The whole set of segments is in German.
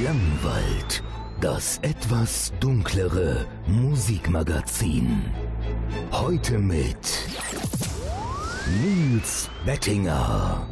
Klangwald, das etwas dunklere Musikmagazin. Heute mit Nils Bettinger.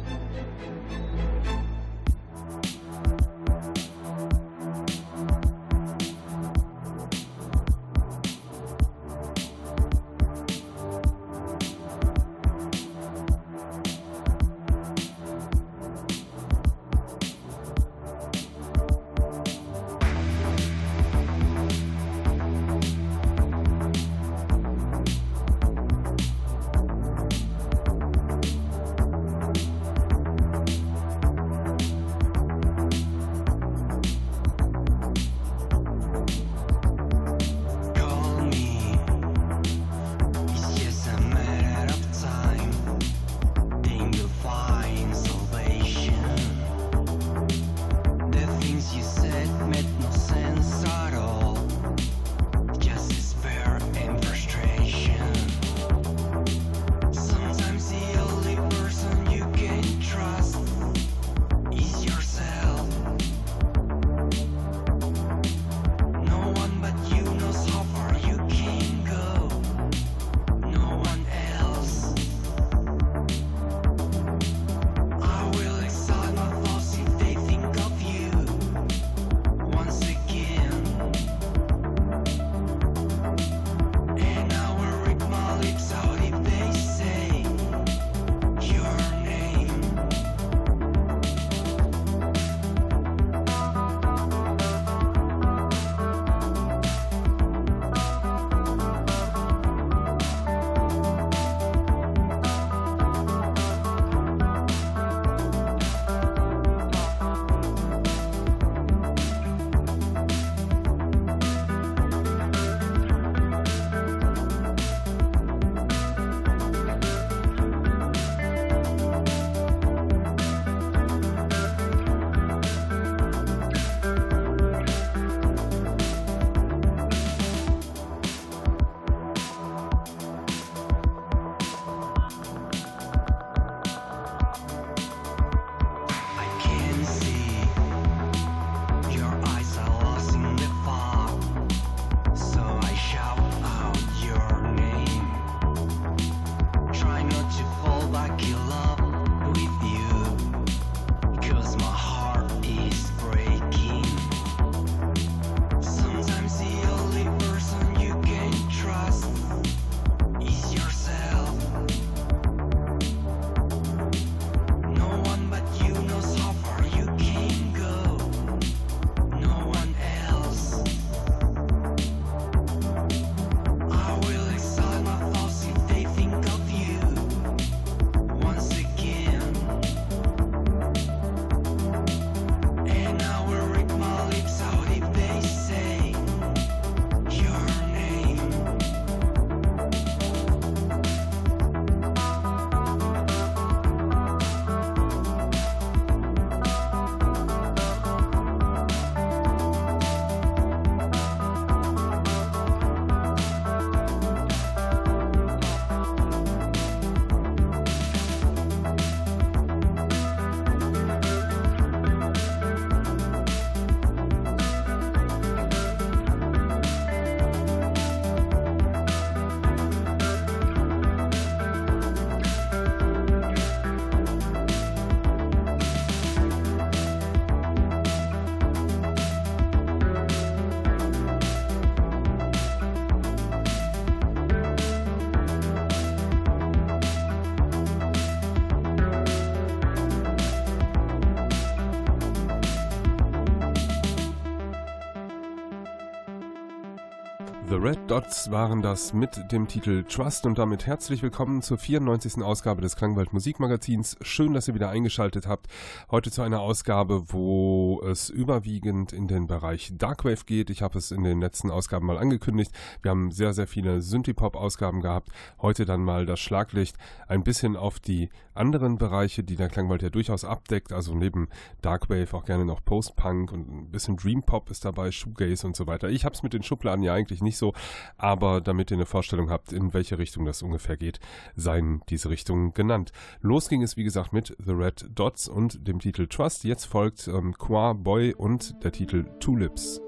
Red Dots waren das mit dem Titel Trust und damit herzlich willkommen zur 94. Ausgabe des Klangwald Musikmagazins. Schön, dass ihr wieder eingeschaltet habt. Heute zu einer Ausgabe, wo es überwiegend in den Bereich Darkwave geht. Ich habe es in den letzten Ausgaben mal angekündigt. Wir haben sehr, sehr viele Synthie-Pop-Ausgaben gehabt. Heute dann mal das Schlaglicht ein bisschen auf die anderen Bereiche, die der Klangwald ja durchaus abdeckt. Also neben Darkwave auch gerne noch Post-Punk und ein bisschen Dream Pop ist dabei, Shoegaze und so weiter. Ich habe es mit den Schubladen ja eigentlich nicht so, aber damit ihr eine Vorstellung habt, in welche Richtung das ungefähr geht, seien diese Richtungen genannt. Los ging es, wie gesagt, mit The Red Dots und dem Titel Trust. Jetzt folgt ähm, Qua Boy und der Titel Tulips.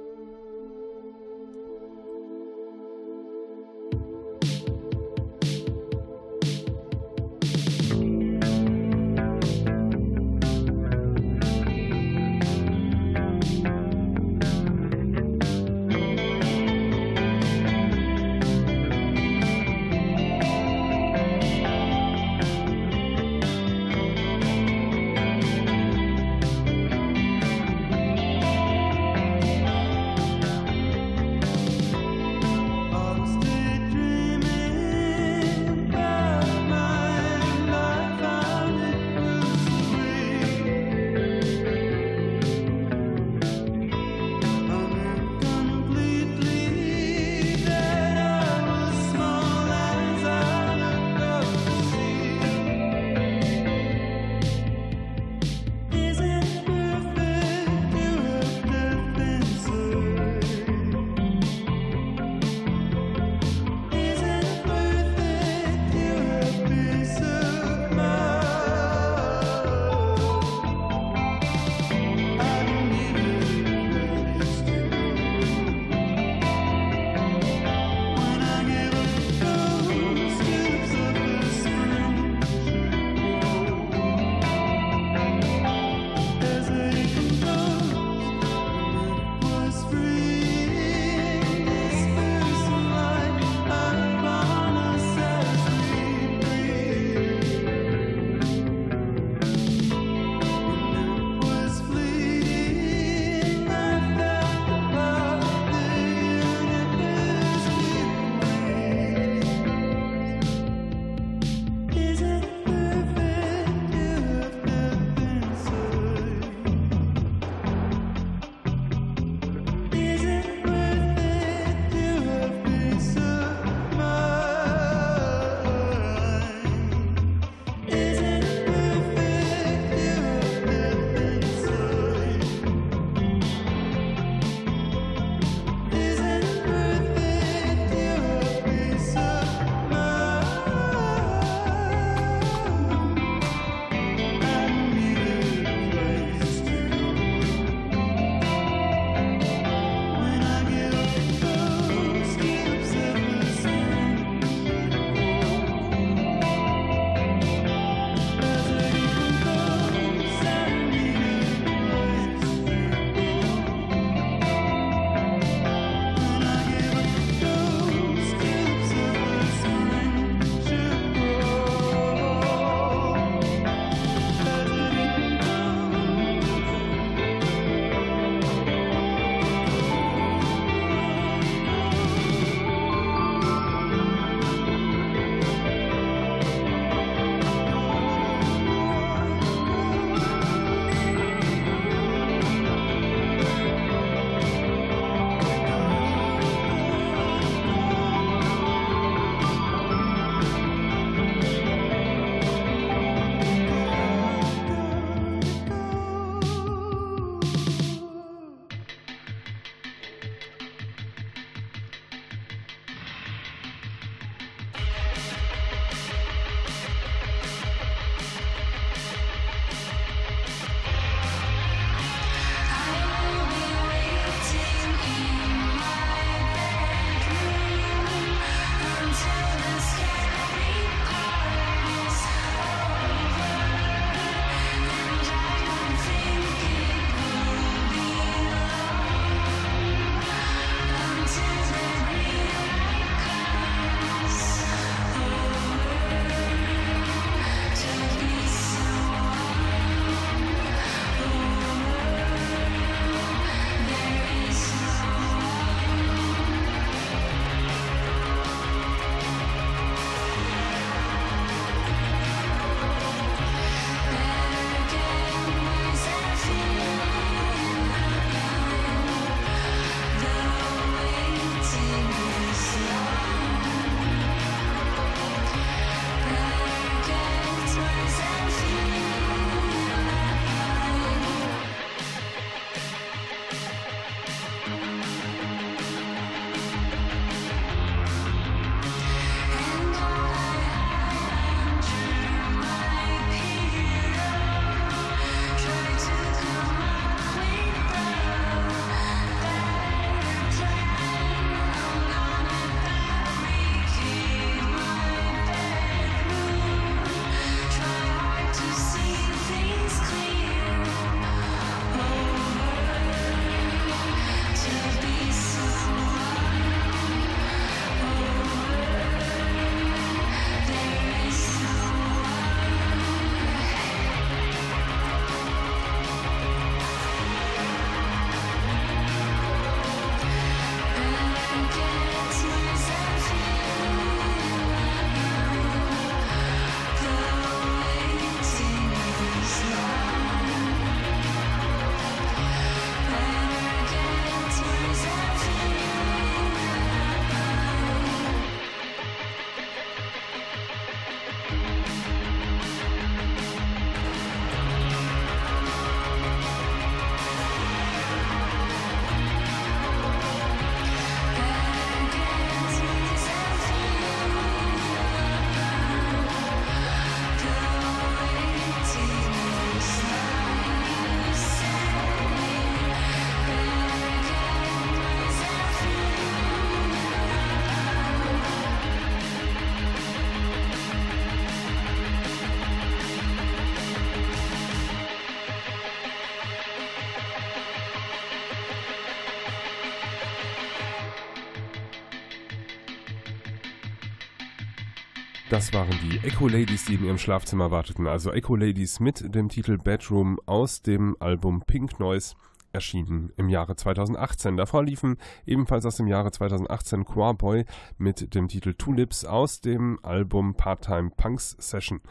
Das waren die Echo Ladies, die in ihrem Schlafzimmer warteten. Also Echo Ladies mit dem Titel Bedroom aus dem Album Pink Noise erschienen im Jahre 2018. Davor liefen ebenfalls aus dem Jahre 2018 Boy mit dem Titel Tulips aus dem Album Part-Time Punks Session.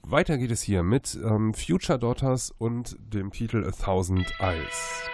Weiter geht es hier mit ähm, Future Daughters und dem Titel A Thousand Eyes.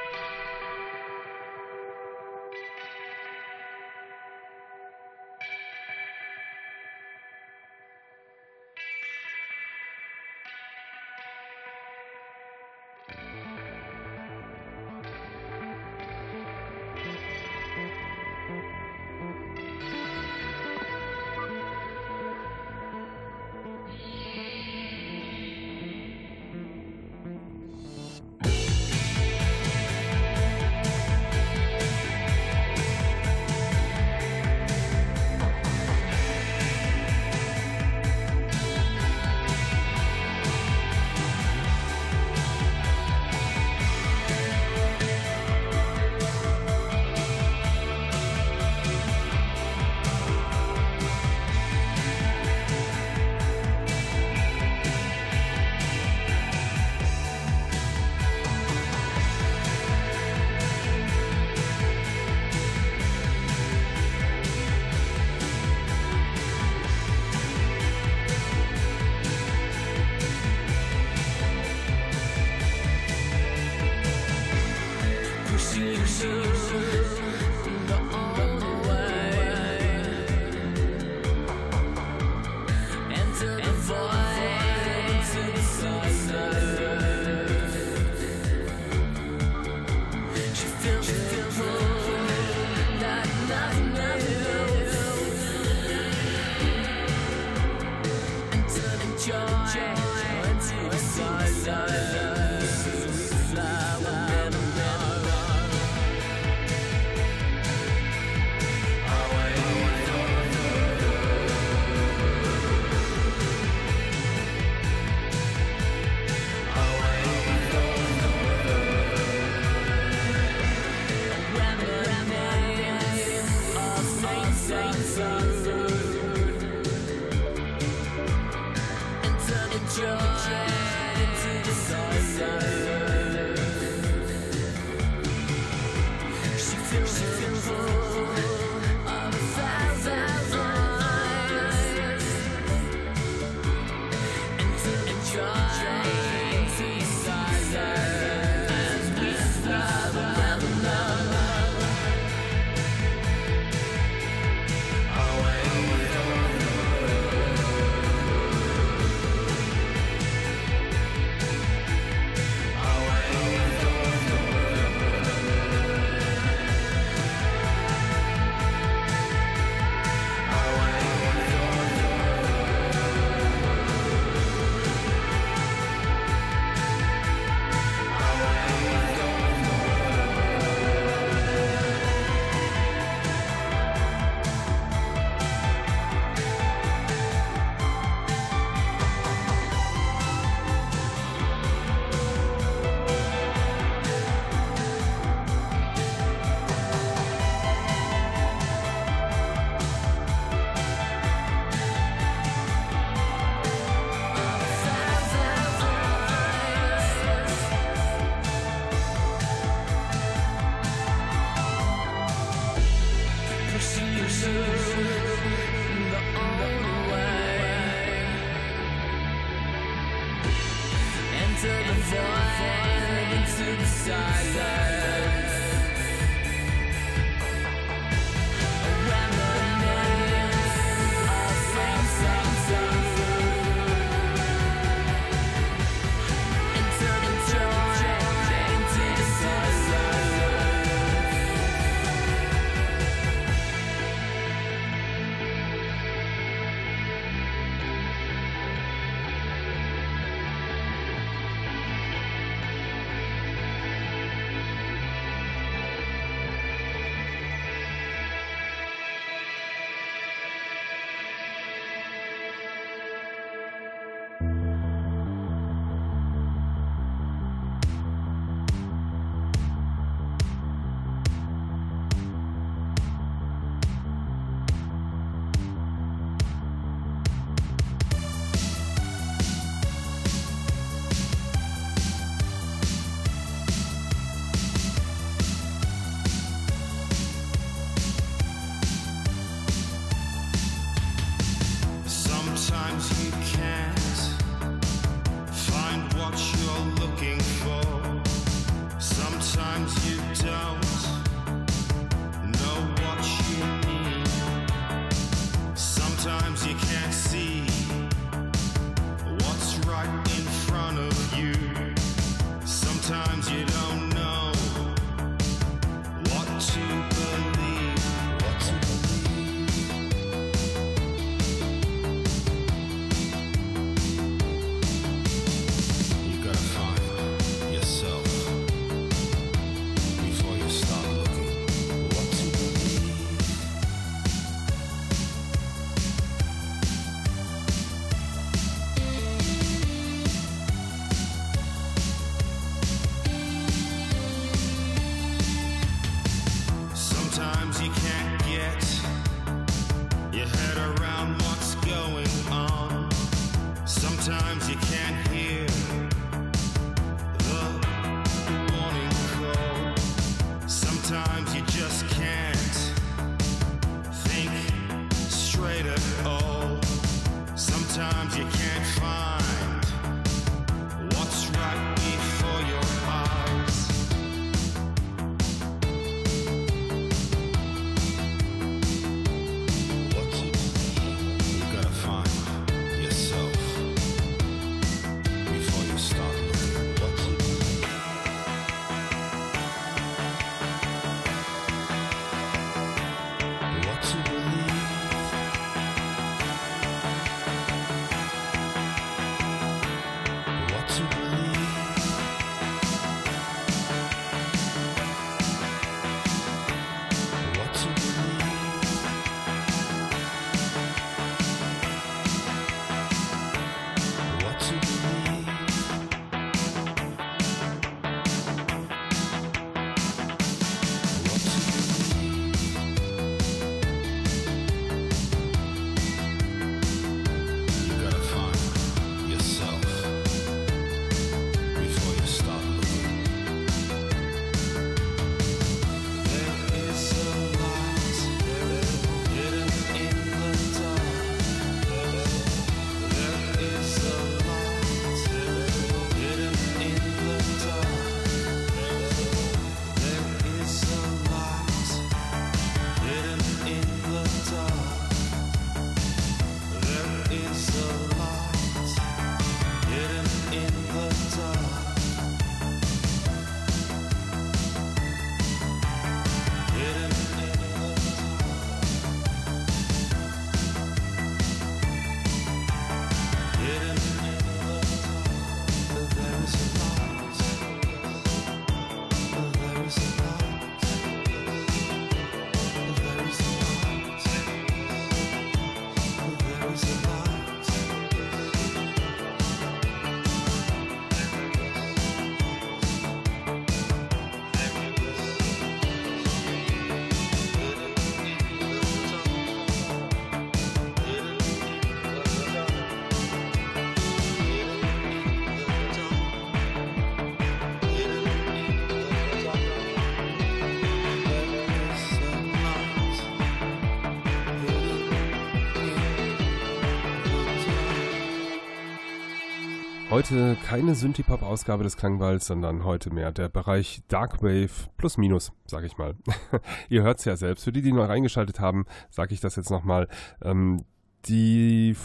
Sometimes Heute keine Synthie-Pop-Ausgabe des Klangwalds, sondern heute mehr der Bereich Darkwave plus minus, sag ich mal. Ihr hört es ja selbst. Für die, die neu reingeschaltet haben, sage ich das jetzt nochmal. Ähm, die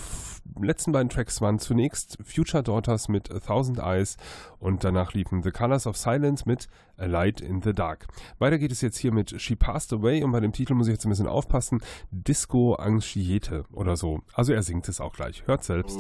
letzten beiden Tracks waren zunächst Future Daughters mit A Thousand Eyes und danach liefen The Colors of Silence mit A Light in the Dark. Weiter geht es jetzt hier mit She Passed Away und bei dem Titel muss ich jetzt ein bisschen aufpassen. Disco Anchiete oder so. Also er singt es auch gleich. Hört selbst.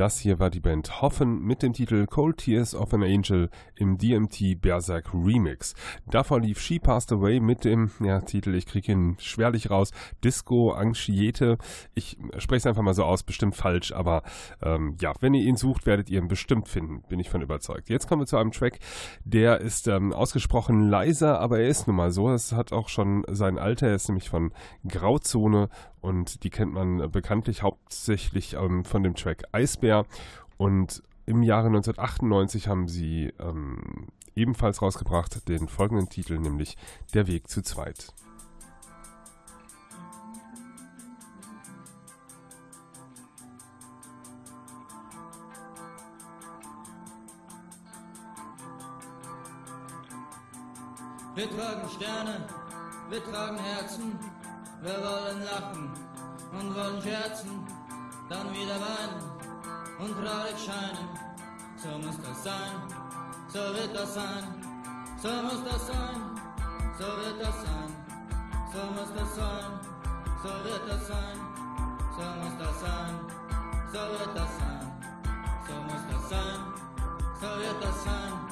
Das hier war die Band Hoffen mit dem Titel Cold Tears of an Angel im DMT Berserk Remix. Davor lief She Passed Away mit dem ja, Titel, ich kriege ihn schwerlich raus, Disco Anxiete. Ich spreche es einfach mal so aus, bestimmt falsch, aber ähm, ja, wenn ihr ihn sucht, werdet ihr ihn bestimmt finden, bin ich von überzeugt. Jetzt kommen wir zu einem Track, der ist ähm, ausgesprochen leiser, aber er ist nun mal so. Es hat auch schon sein Alter, er ist nämlich von Grauzone und die kennt man bekanntlich hauptsächlich ähm, von dem Track Eisbär. Und im Jahre 1998 haben sie ähm, ebenfalls rausgebracht den folgenden Titel, nämlich Der Weg zu zweit. Wir tragen Sterne, wir tragen Herzen, wir wollen lachen und wollen scherzen, dann wieder weinen und traurig scheinen. So muss das sein, so wird das sein, so muss das sein, so wird das sein, so muss das sein, so wird das sein, so muss das sein, so wird das sein, so muss das sein, so wird das sein.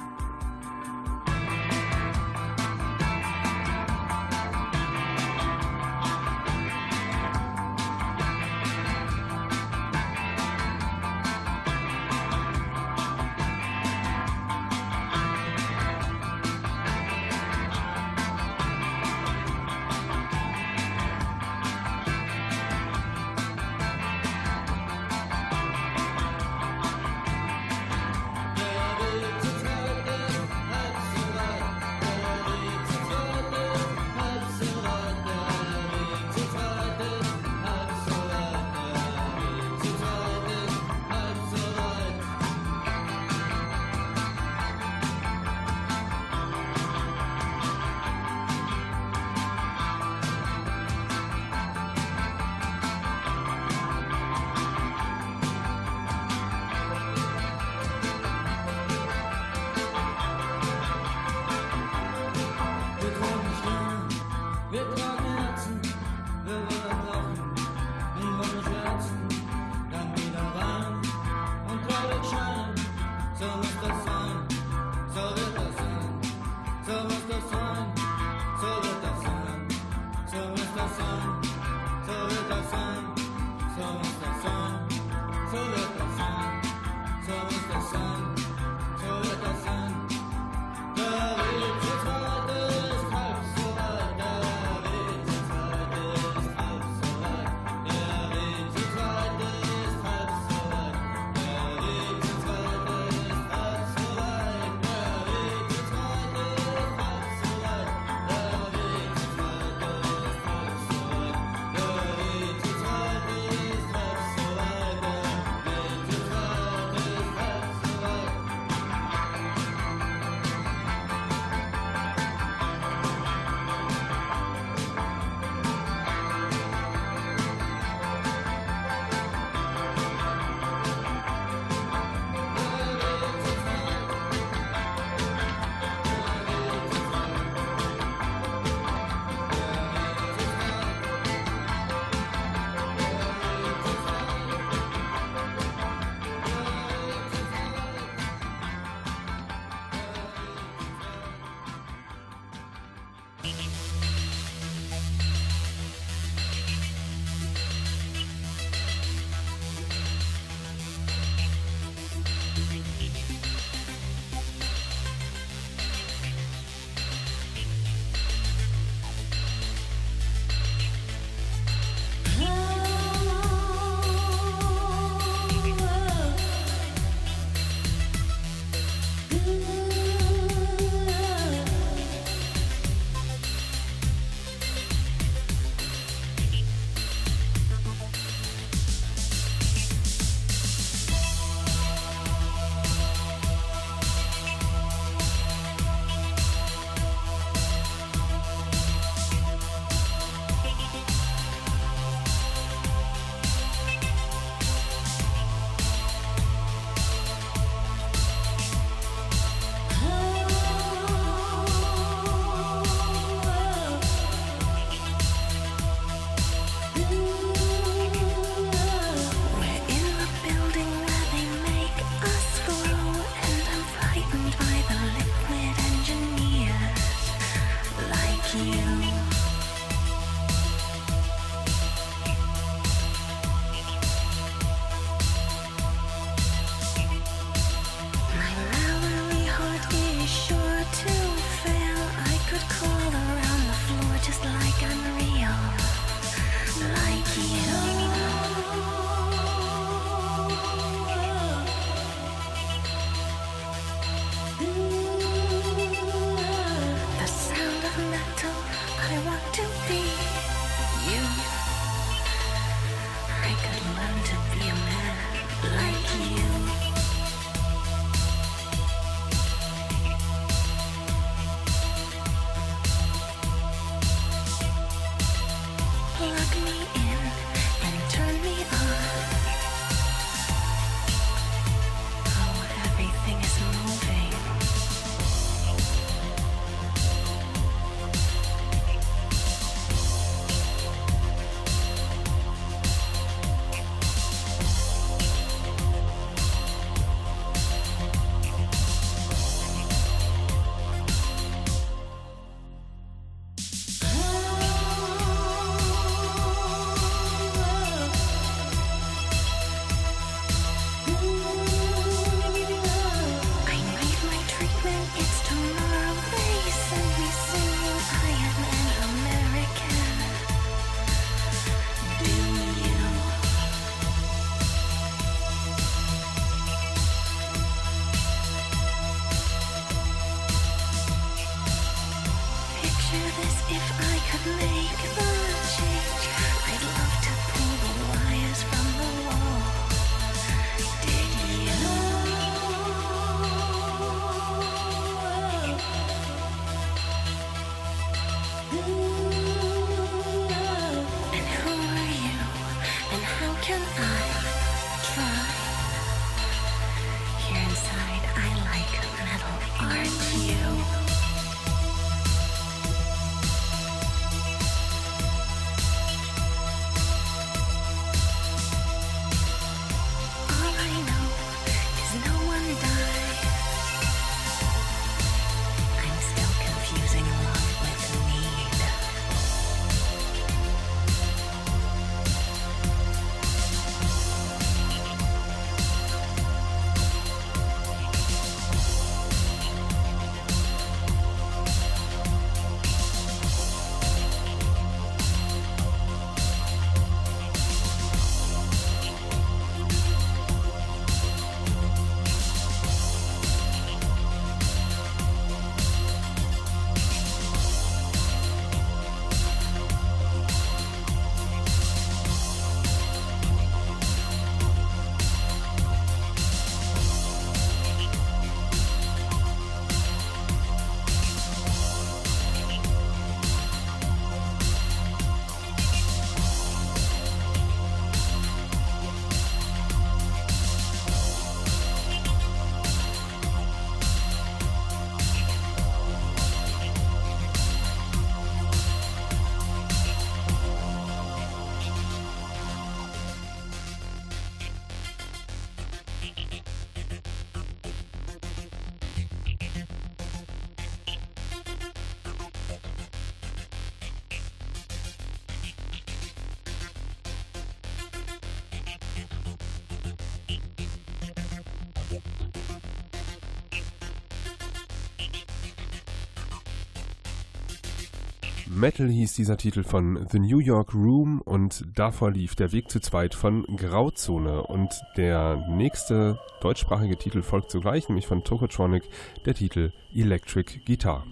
Metal hieß dieser Titel von The New York Room und davor lief Der Weg zu zweit von Grauzone. Und der nächste deutschsprachige Titel folgt zugleich, nämlich von Tokotronic, der Titel Electric Guitar.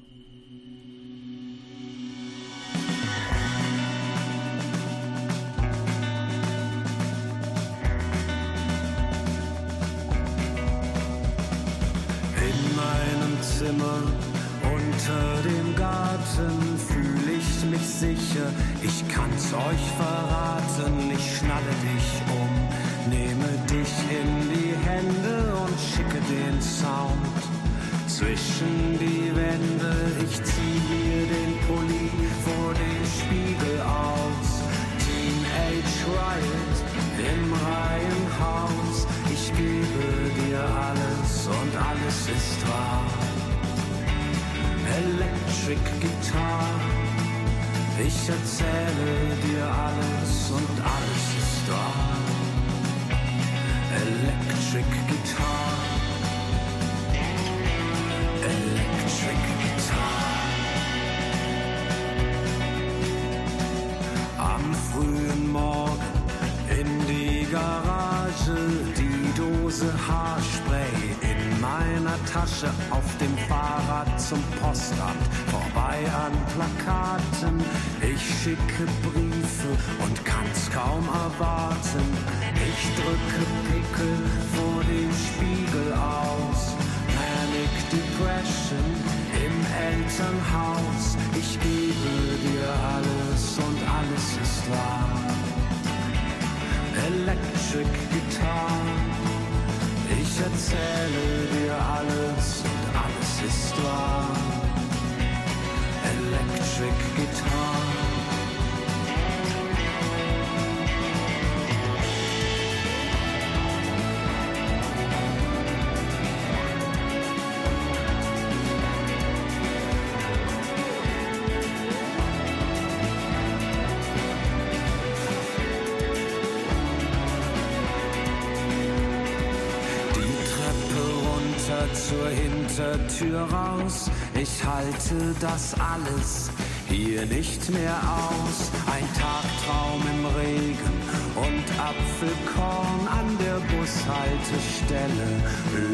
Ich erzähle dir alles und alles ist wahr. Electric Guitar. Electric Guitar. Am frühen Morgen in die Garage, die Dose Haarspray Tasche, auf dem Fahrrad zum Postamt, vorbei an Plakaten. Ich schicke Briefe und kann's kaum erwarten. Ich drücke Pickel vor dem Spiegel aus. Manic Depression im Elternhaus. Ich gebe dir alles und alles ist wahr. Electric Guitar. Ich erzähle dir alles und alles ist wahr. Electric Guitar. Hintertür raus. Ich halte das alles hier nicht mehr aus. Ein Tagtraum im Regen und Apfelkorn an der Bushaltestelle.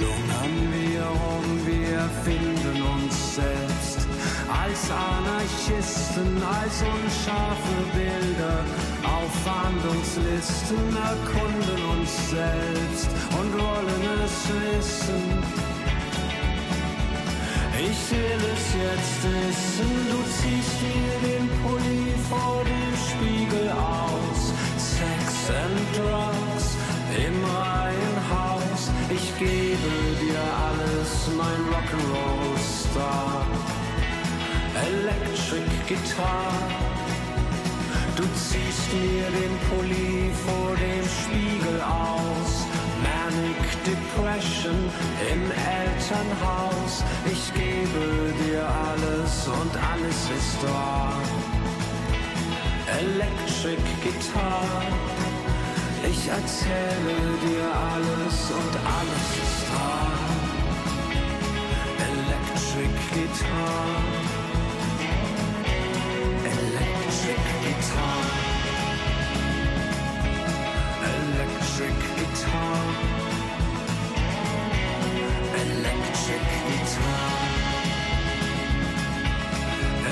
Lungern wir rum, wir finden uns selbst. Als Anarchisten, als unscharfe Bilder auf Fahndungslisten erkunden uns selbst und wollen es wissen. Ich will es jetzt wissen, du ziehst mir den Pulli vor dem Spiegel aus. Sex and Drugs im Reihenhaus. Ich gebe dir alles, mein Rock'n'Roll-Star. Electric Guitar. Du ziehst mir den Pulli vor dem Spiegel aus. Manic Depression im Elternhaus. Ich gebe dir alles und alles ist wahr. Electric Guitar. Ich erzähle dir alles und alles ist wahr. Electric Guitar. Electric Guitar. Electric Guitar. Electric Guitar.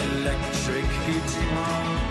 Electric Guitar.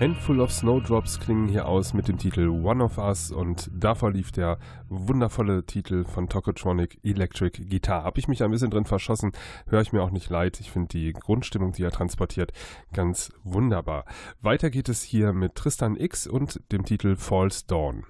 Handful of Snowdrops klingen hier aus mit dem Titel One of Us und davor lief der wundervolle Titel von Tokotronic Electric Guitar. Habe ich mich ein bisschen drin verschossen, höre ich mir auch nicht leid. Ich finde die Grundstimmung, die er transportiert, ganz wunderbar. Weiter geht es hier mit Tristan X und dem Titel Falls Dawn.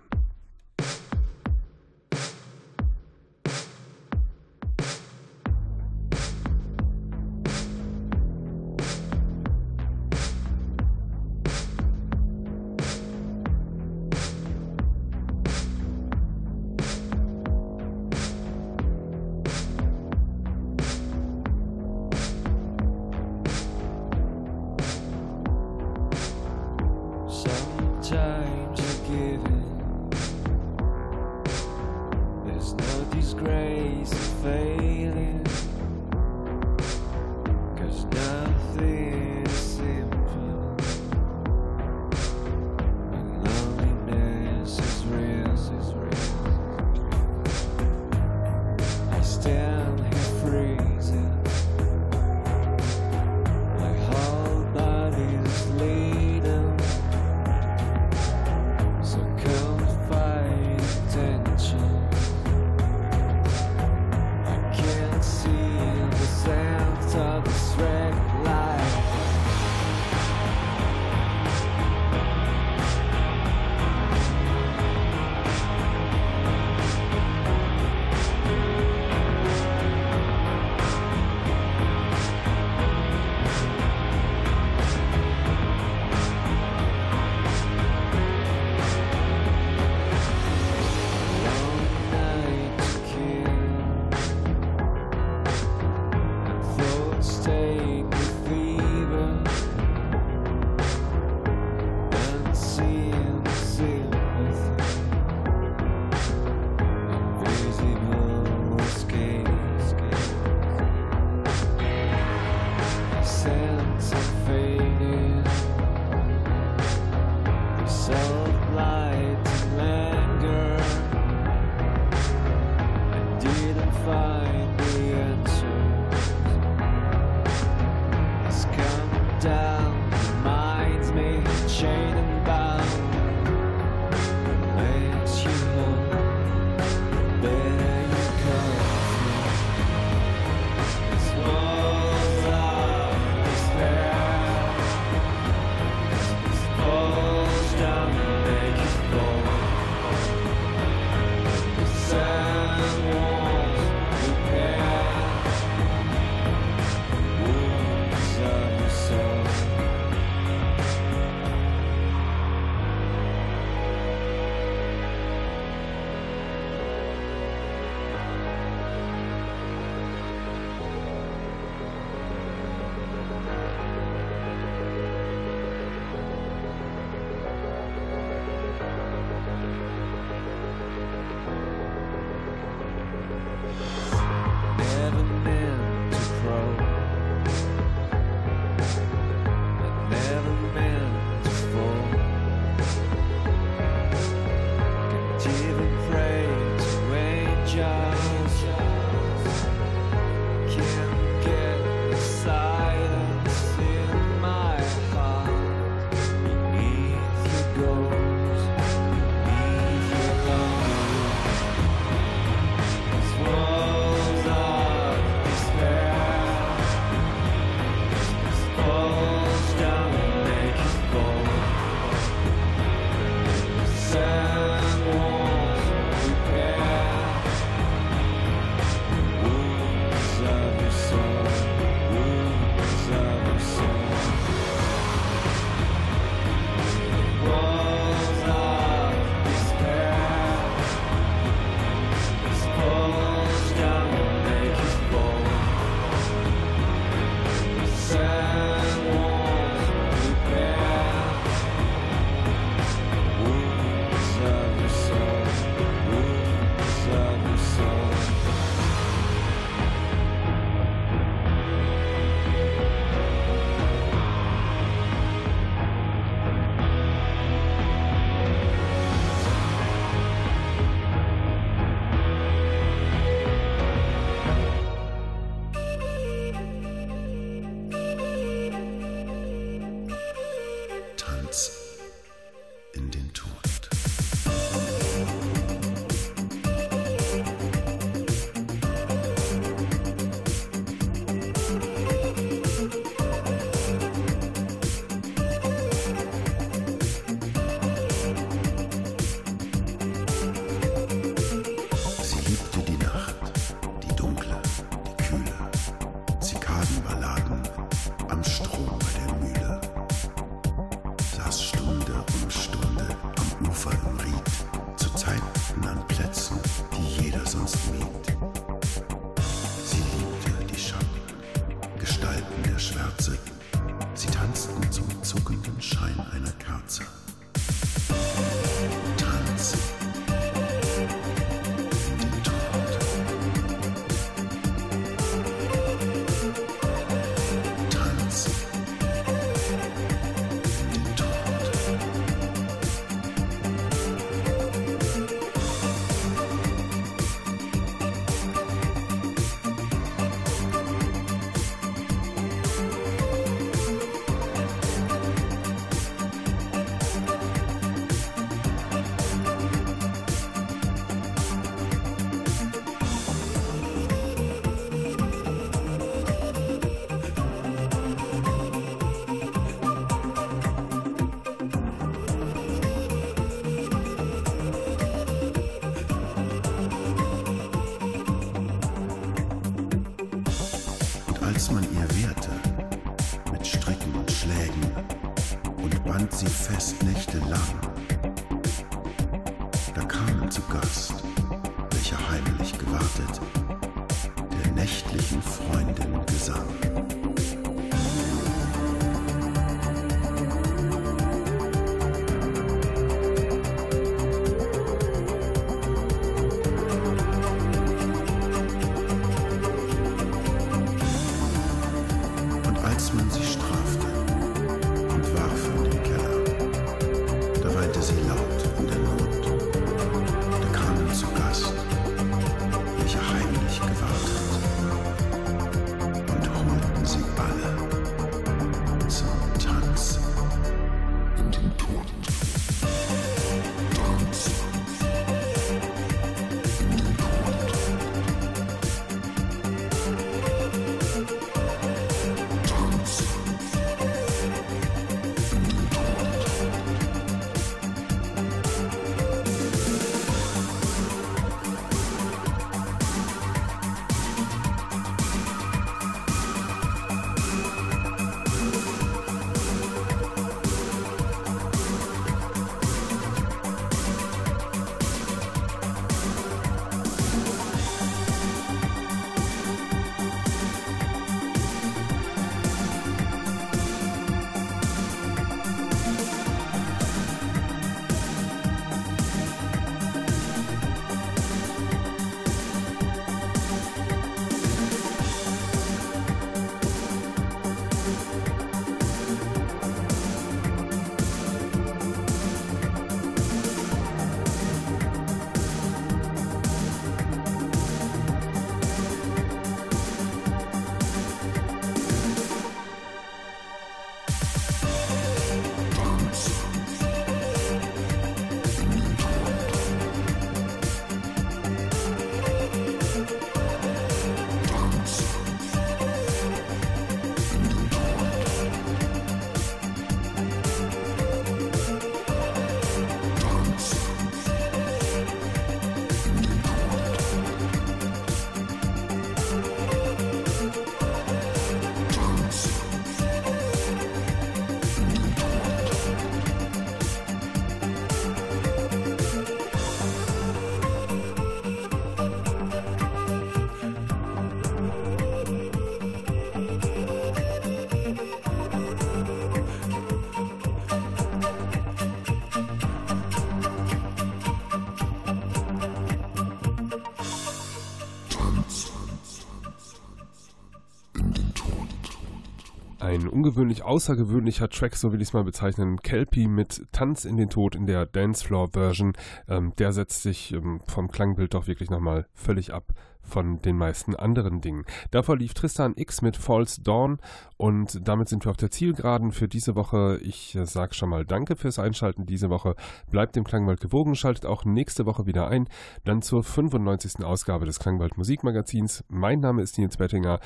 Ein ungewöhnlich außergewöhnlicher Track, so will ich es mal bezeichnen. Kelpie mit Tanz in den Tod in der Dancefloor-Version. Ähm, der setzt sich ähm, vom Klangbild doch wirklich nochmal völlig ab von den meisten anderen Dingen. Davor lief Tristan X mit False Dawn und damit sind wir auf der Zielgeraden für diese Woche. Ich äh, sage schon mal Danke fürs Einschalten diese Woche. Bleibt dem Klangwald gewogen, schaltet auch nächste Woche wieder ein. Dann zur 95. Ausgabe des Klangwald Musikmagazins. Mein Name ist Nils Bettinger.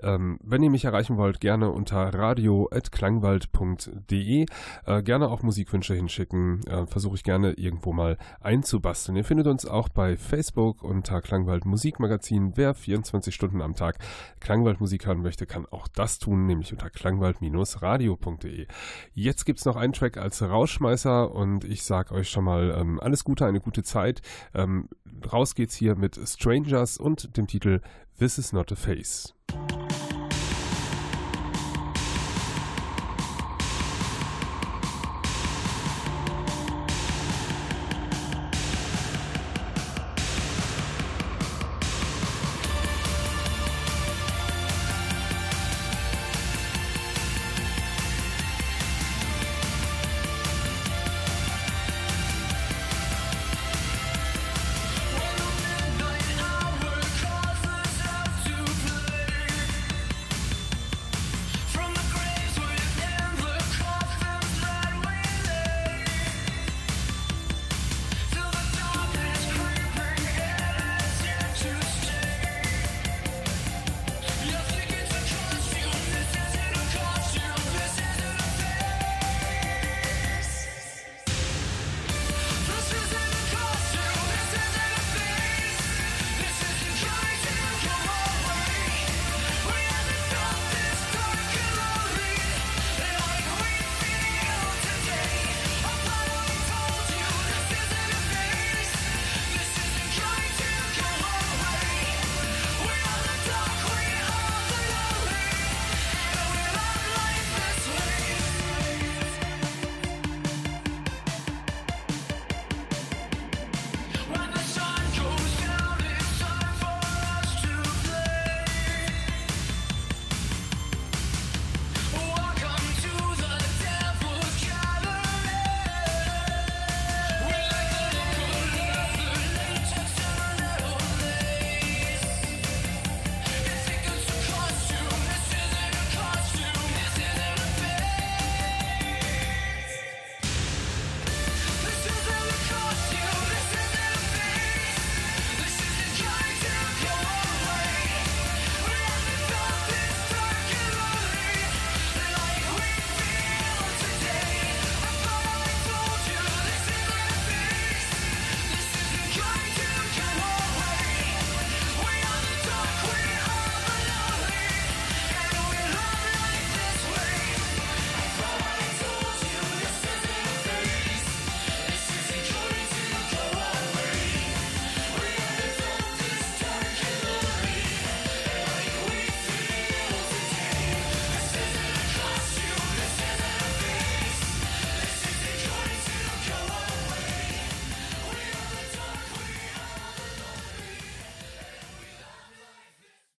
Ähm, wenn ihr mich erreichen wollt, gerne unter radio.klangwald.de. Äh, gerne auch Musikwünsche hinschicken. Äh, Versuche ich gerne irgendwo mal einzubasteln. Ihr findet uns auch bei Facebook unter Klangwald Musikmagazin Magazin. Wer 24 Stunden am Tag Klangwaldmusik hören möchte, kann auch das tun, nämlich unter klangwald-radio.de. Jetzt gibt es noch einen Track als Rauschmeißer und ich sage euch schon mal ähm, alles Gute, eine gute Zeit. Ähm, raus geht's hier mit Strangers und dem Titel This is not a Face.